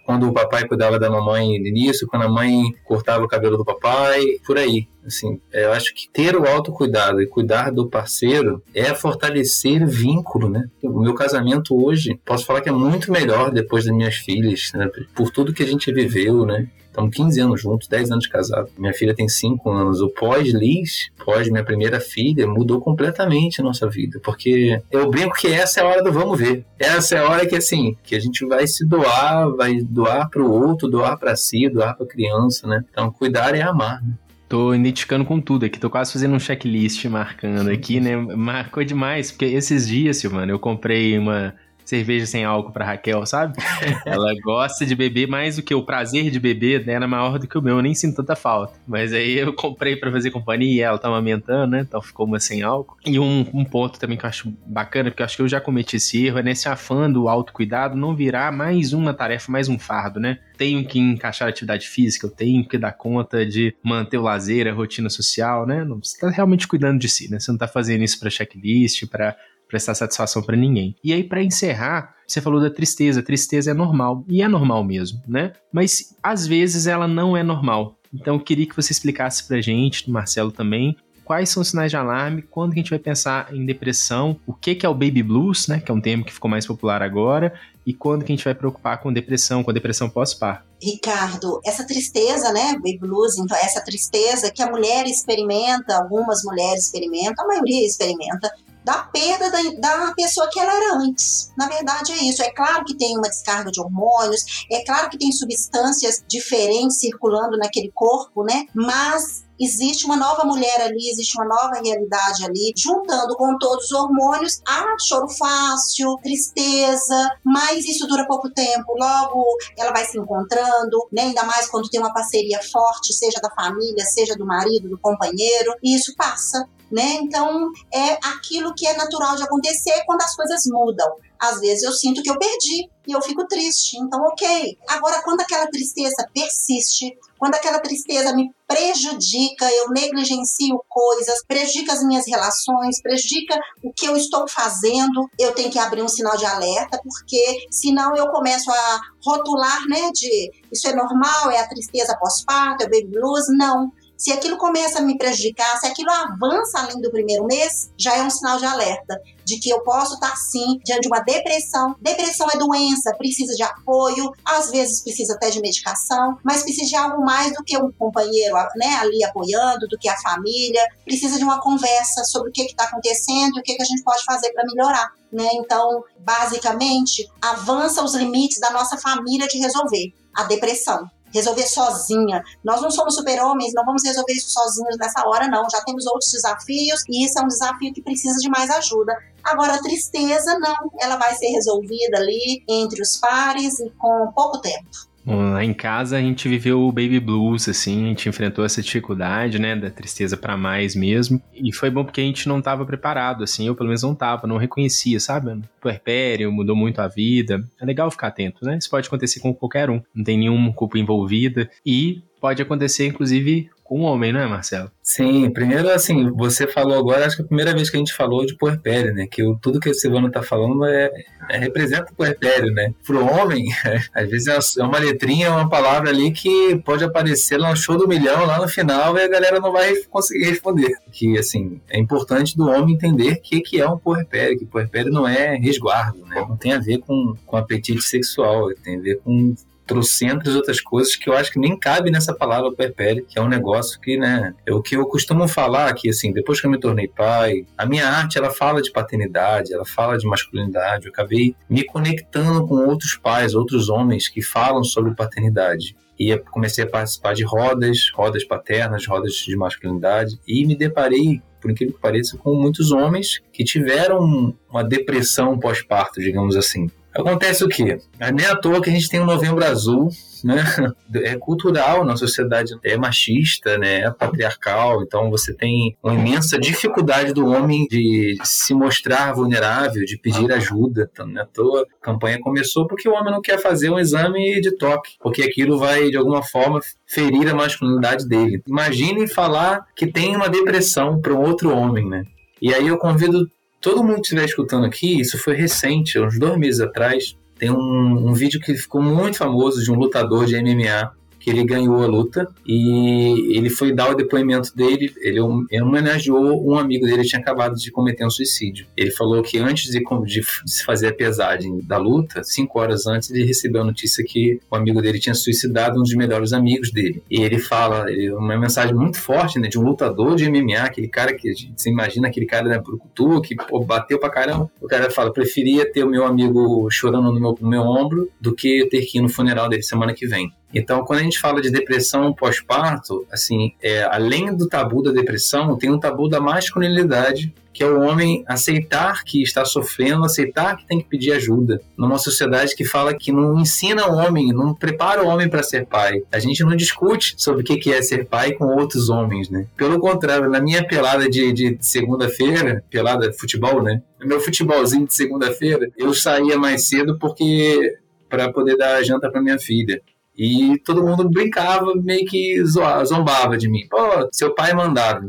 quando o papai cuidava da mamãe no início, quando a mãe cortava o cabelo do papai, por aí. Assim, eu acho que ter o autocuidado e cuidar do parceiro é fortalecer vínculo, né? O meu casamento hoje, posso falar que é muito melhor depois das minhas filhas, né? por tudo que a gente viveu, né? Estamos 15 anos juntos, 10 anos de casado. Minha filha tem 5 anos. O pós-Liz, pós minha primeira filha, mudou completamente a nossa vida. Porque eu brinco que essa é a hora do vamos ver. Essa é a hora que, assim, que a gente vai se doar, vai doar para o outro, doar para si, doar para a criança, né? Então, cuidar é amar, né? Tô identificando com tudo aqui, tô quase fazendo um checklist marcando aqui, né? Marcou demais, porque esses dias, Silvana, eu comprei uma cerveja sem álcool para Raquel, sabe? Ela gosta de beber mais do que o prazer de beber dela é maior do que o meu, eu nem sinto tanta falta. Mas aí eu comprei para fazer companhia e ela tá amamentando, né? Então ficou uma sem álcool. E um, um, ponto também que eu acho bacana, porque eu acho que eu já cometi esse erro, é nesse afã do autocuidado não virar mais uma tarefa, mais um fardo, né? Tenho que encaixar atividade física, eu tenho que dar conta de manter o lazer, a rotina social, né? Você tá realmente cuidando de si, né? Você não tá fazendo isso para checklist, para prestar satisfação para ninguém. E aí, para encerrar, você falou da tristeza. Tristeza é normal. E é normal mesmo, né? Mas às vezes ela não é normal. Então eu queria que você explicasse pra gente, Marcelo também, quais são os sinais de alarme, quando a gente vai pensar em depressão, o que, que é o baby blues, né, que é um termo que ficou mais popular agora, e quando que a gente vai preocupar com depressão, com a depressão pós-parto. Ricardo, essa tristeza, né, baby blues, então essa tristeza que a mulher experimenta, algumas mulheres experimentam, a maioria experimenta, da perda da, da, pessoa que ela era antes. Na verdade, é isso. É claro que tem uma descarga de hormônios, é claro que tem substâncias diferentes circulando naquele corpo, né? Mas existe uma nova mulher ali, existe uma nova realidade ali, juntando com todos os hormônios, há choro fácil, tristeza, mas isso dura pouco tempo. Logo ela vai se encontrando, né? ainda mais quando tem uma parceria forte, seja da família, seja do marido, do companheiro, e isso passa né? Então, é aquilo que é natural de acontecer quando as coisas mudam. Às vezes eu sinto que eu perdi e eu fico triste. Então, ok. Agora, quando aquela tristeza persiste, quando aquela tristeza me prejudica, eu negligencio coisas, prejudica as minhas relações, prejudica o que eu estou fazendo, eu tenho que abrir um sinal de alerta, porque senão eu começo a rotular, né, de isso é normal, é a tristeza pós-parto, é o baby blues. Não. Se aquilo começa a me prejudicar, se aquilo avança além do primeiro mês, já é um sinal de alerta de que eu posso estar sim diante de uma depressão. Depressão é doença, precisa de apoio, às vezes precisa até de medicação, mas precisa de algo mais do que um companheiro né, ali apoiando, do que a família. Precisa de uma conversa sobre o que está acontecendo e o que, que a gente pode fazer para melhorar. Né? Então, basicamente, avança os limites da nossa família de resolver a depressão resolver sozinha. Nós não somos super-homens, não vamos resolver isso sozinhos nessa hora, não. Já temos outros desafios e isso é um desafio que precisa de mais ajuda. Agora, a tristeza, não. Ela vai ser resolvida ali entre os pares e com pouco tempo. Lá em casa a gente viveu o baby blues, assim, a gente enfrentou essa dificuldade, né, da tristeza para mais mesmo. E foi bom porque a gente não estava preparado, assim, eu pelo menos não tava, não reconhecia, sabe? Puerpério, mudou muito a vida. É legal ficar atento, né? Isso pode acontecer com qualquer um, não tem nenhuma culpa envolvida. E pode acontecer, inclusive, um homem, não é, Marcelo? Sim, primeiro, assim, você falou agora, acho que a primeira vez que a gente falou de puerpério, né? Que o, tudo que o Silvano está falando é, é, representa o puerpério, né? Pro homem, é, às vezes é uma letrinha, uma palavra ali que pode aparecer lá no show do milhão, lá no final, e a galera não vai conseguir responder. Que, assim, é importante do homem entender o que, que é um puerpério, que puerpério não é resguardo, né? Não tem a ver com, com apetite sexual, tem a ver com trocentas outras coisas que eu acho que nem cabe nessa palavra puerpério, que é um negócio que, né, é o que eu costumo falar aqui, assim, depois que eu me tornei pai, a minha arte, ela fala de paternidade, ela fala de masculinidade, eu acabei me conectando com outros pais, outros homens que falam sobre paternidade e comecei a participar de rodas, rodas paternas, rodas de masculinidade, e me deparei, por incrível que pareça, com muitos homens que tiveram uma depressão pós-parto, digamos assim. Acontece o quê? É nem à toa que a gente tem o um Novembro Azul, né? É cultural, na sociedade é machista, né? É patriarcal, então você tem uma imensa dificuldade do homem de se mostrar vulnerável, de pedir ajuda. Então, não é à toa, a campanha começou porque o homem não quer fazer um exame de toque, porque aquilo vai, de alguma forma, ferir a masculinidade dele. Imagine falar que tem uma depressão para um outro homem, né? E aí eu convido todo mundo que estiver escutando aqui, isso foi recente, uns dois meses atrás, tem um, um vídeo que ficou muito famoso de um lutador de MMA que ele ganhou a luta e ele foi dar o depoimento dele, ele homenageou um amigo dele que tinha acabado de cometer um suicídio. Ele falou que antes de, de se fazer a pesagem da luta, cinco horas antes, ele recebeu a notícia que o amigo dele tinha suicidado um dos melhores amigos dele. E ele fala, ele, uma mensagem muito forte, né, de um lutador de MMA, aquele cara que você imagina aquele cara né, brucutu, que pô, bateu pra caramba. O cara fala, preferia ter o meu amigo chorando no meu, no meu ombro do que ter que ir no funeral dele semana que vem. Então, quando a gente fala de depressão pós-parto, assim, é, além do tabu da depressão, tem um tabu da masculinidade, que é o homem aceitar que está sofrendo, aceitar que tem que pedir ajuda. Numa sociedade que fala que não ensina o homem, não prepara o homem para ser pai. A gente não discute sobre o que é ser pai com outros homens, né? Pelo contrário, na minha pelada de, de segunda-feira, pelada de futebol, né? No meu futebolzinho de segunda-feira, eu saía mais cedo porque para poder dar janta para minha filha. E todo mundo brincava, meio que zombava de mim. Pô, seu pai mandado.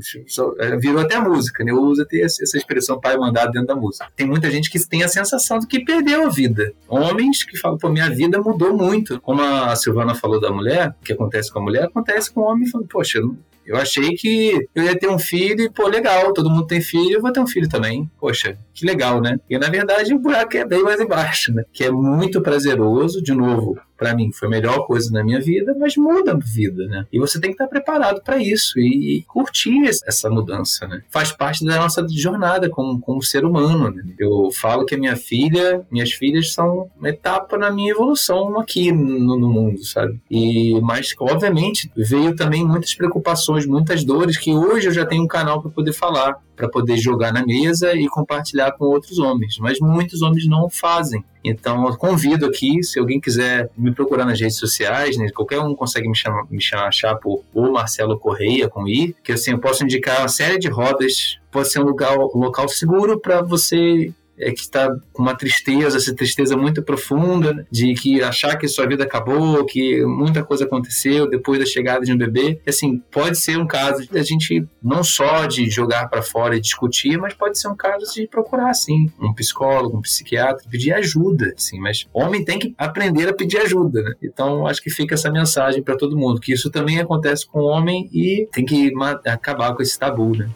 É, virou até música, né? Eu uso até essa expressão pai mandado dentro da música. Tem muita gente que tem a sensação de que perdeu a vida. Homens que falam, pô, minha vida mudou muito. Como a Silvana falou da mulher, o que acontece com a mulher, acontece com o homem falando, poxa, eu achei que eu ia ter um filho e, pô, legal, todo mundo tem filho, eu vou ter um filho também. Poxa, que legal, né? E na verdade o buraco é bem mais embaixo, né? Que é muito prazeroso, de novo, para mim foi a melhor coisa na minha vida, mas muda a vida, né? E você tem que estar preparado para isso e curtir essa mudança, né? Faz parte da nossa jornada como, como ser humano. Né? Eu falo que a minha filha, minhas filhas são uma etapa na minha evolução aqui no, no mundo, sabe? E mas obviamente veio também muitas preocupações, muitas dores que hoje eu já tenho um canal para poder falar, para poder jogar na mesa e compartilhar com outros homens, mas muitos homens não fazem. Então, eu convido aqui, se alguém quiser me procurar nas redes sociais, né, qualquer um consegue me chamar, me chamar achar por o Marcelo Correia com I, que assim, eu posso indicar uma série de rodas, pode ser um lugar, um local seguro para você é que está com uma tristeza, essa tristeza muito profunda, de que achar que sua vida acabou, que muita coisa aconteceu depois da chegada de um bebê. Assim, pode ser um caso de a gente não só de jogar para fora e discutir, mas pode ser um caso de procurar, assim, um psicólogo, um psiquiatra, pedir ajuda, assim. Mas homem tem que aprender a pedir ajuda, né? Então, acho que fica essa mensagem para todo mundo, que isso também acontece com o homem e tem que acabar com esse tabu, né?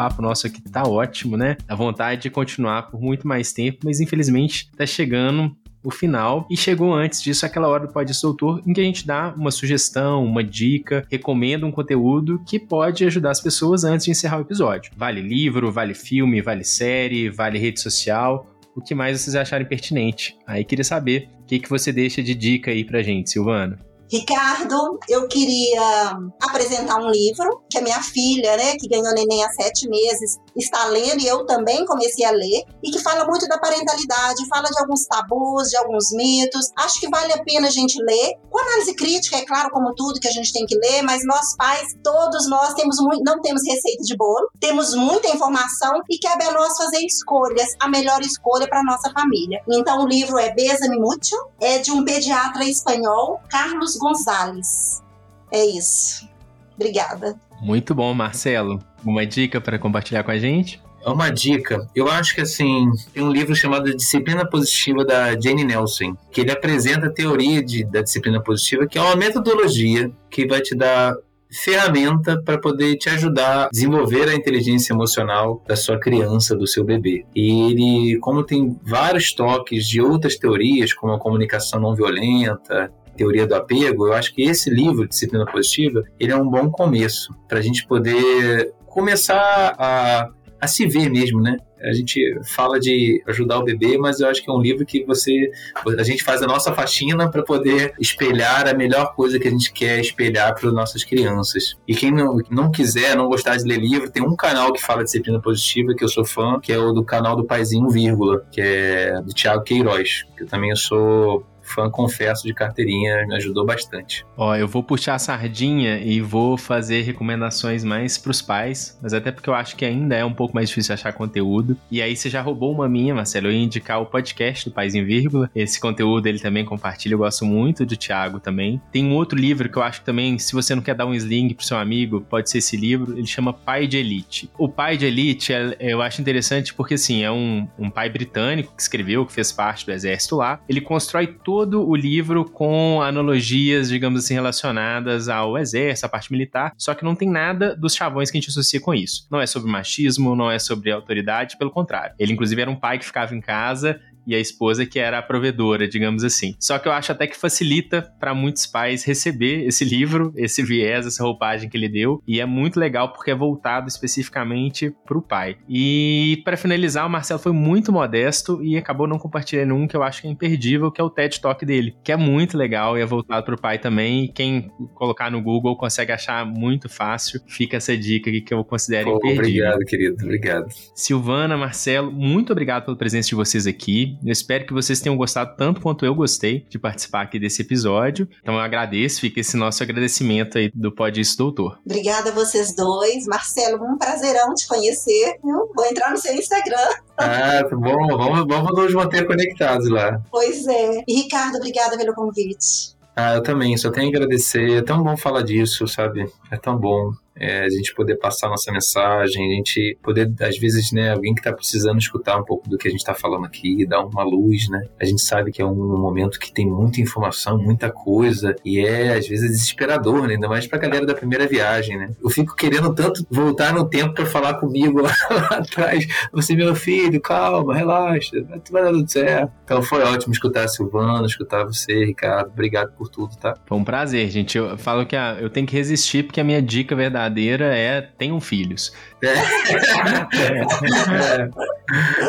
Papo nosso aqui tá ótimo, né? A vontade de continuar por muito mais tempo, mas infelizmente tá chegando o final. E chegou antes disso aquela hora do Pode Doutor, em que a gente dá uma sugestão, uma dica, recomenda um conteúdo que pode ajudar as pessoas antes de encerrar o episódio. Vale livro, vale filme, vale série, vale rede social. O que mais vocês acharem pertinente? Aí queria saber o que, que você deixa de dica aí pra gente, Silvana. Ricardo, eu queria apresentar um livro que a minha filha, né, que ganhou neném há sete meses, está lendo e eu também comecei a ler e que fala muito da parentalidade, fala de alguns tabus, de alguns mitos. Acho que vale a pena a gente ler. Com análise crítica, é claro, como tudo que a gente tem que ler, mas nós pais, todos nós temos muito, não temos receita de bolo, temos muita informação e cabe a nós fazer escolhas, a melhor escolha para nossa família. Então o livro é Bésame Mútil, é de um pediatra espanhol, Carlos Gonzalez. É isso. Obrigada. Muito bom, Marcelo. Uma dica para compartilhar com a gente? É uma dica. Eu acho que assim, tem um livro chamado Disciplina Positiva da Jane Nelson, que ele apresenta a teoria de, da disciplina positiva, que é uma metodologia que vai te dar ferramenta para poder te ajudar a desenvolver a inteligência emocional da sua criança, do seu bebê. E ele, como tem vários toques de outras teorias, como a comunicação não violenta, teoria do apego, eu acho que esse livro, Disciplina Positiva, ele é um bom começo para a gente poder começar a, a se ver mesmo, né? A gente fala de ajudar o bebê, mas eu acho que é um livro que você a gente faz a nossa faxina para poder espelhar a melhor coisa que a gente quer espelhar para as nossas crianças. E quem não, não quiser, não gostar de ler livro, tem um canal que fala disciplina positiva que eu sou fã, que é o do canal do Paizinho Vírgula, que é do Thiago Queiroz, que eu também sou fã, confesso, de carteirinha, me ajudou bastante. Ó, eu vou puxar a sardinha e vou fazer recomendações mais pros pais, mas até porque eu acho que ainda é um pouco mais difícil achar conteúdo. E aí você já roubou uma minha, Marcelo, eu ia indicar o podcast do Pais em Vírgula. Esse conteúdo ele também compartilha, eu gosto muito do Thiago também. Tem um outro livro que eu acho que também, se você não quer dar um sling pro seu amigo, pode ser esse livro, ele chama Pai de Elite. O Pai de Elite, é, eu acho interessante porque, assim, é um, um pai britânico que escreveu, que fez parte do exército lá. Ele constrói todo todo o livro com analogias, digamos assim, relacionadas ao exército, à parte militar, só que não tem nada dos chavões que a gente associa com isso. Não é sobre machismo, não é sobre autoridade, pelo contrário. Ele, inclusive, era um pai que ficava em casa e a esposa que era a provedora, digamos assim. Só que eu acho até que facilita para muitos pais receber esse livro, esse viés, essa roupagem que ele deu, e é muito legal porque é voltado especificamente para o pai. E para finalizar, o Marcelo foi muito modesto e acabou não compartilhando um que eu acho que é imperdível, que é o TED Talk dele, que é muito legal e é voltado para o pai também. E quem colocar no Google consegue achar muito fácil. Fica essa dica aqui que eu considero Pô, imperdível. Obrigado, querido. Obrigado. Silvana, Marcelo, muito obrigado pela presença de vocês aqui. Eu espero que vocês tenham gostado tanto quanto eu gostei de participar aqui desse episódio. Então eu agradeço, fica esse nosso agradecimento aí do Pode Isso Doutor. Obrigada a vocês dois. Marcelo, um prazerão te conhecer. Viu? Vou entrar no seu Instagram. Ah, tá bom. Vamos, vamos nos manter conectados lá. Pois é. E Ricardo, obrigada pelo convite. Ah, eu também, só tenho a agradecer. É tão bom falar disso, sabe? É tão bom. É, a gente poder passar nossa mensagem, a gente poder, às vezes, né, alguém que está precisando escutar um pouco do que a gente está falando aqui, dar uma luz, né? A gente sabe que é um momento que tem muita informação, muita coisa, e é, às vezes, desesperador, né? Ainda mais pra galera da primeira viagem, né? Eu fico querendo tanto voltar no tempo para falar comigo lá, lá, atrás. Você, meu filho, calma, relaxa, vai dar tudo certo. Então foi ótimo escutar a Silvana, escutar você, Ricardo. Obrigado por tudo, tá? Foi um prazer, gente. Eu falo que a, eu tenho que resistir porque a minha dica verdadeira é tenham filhos. É. é.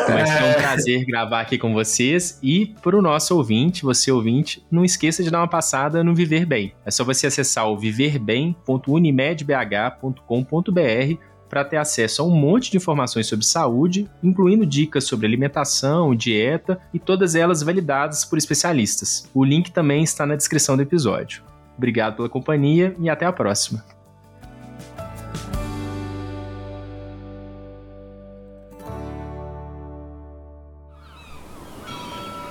Mas foi um prazer gravar aqui com vocês. E para o nosso ouvinte, você ouvinte, não esqueça de dar uma passada no Viver Bem. É só você acessar o viverbem.unimedbh.com.br para ter acesso a um monte de informações sobre saúde, incluindo dicas sobre alimentação, dieta e todas elas validadas por especialistas. O link também está na descrição do episódio. Obrigado pela companhia e até a próxima.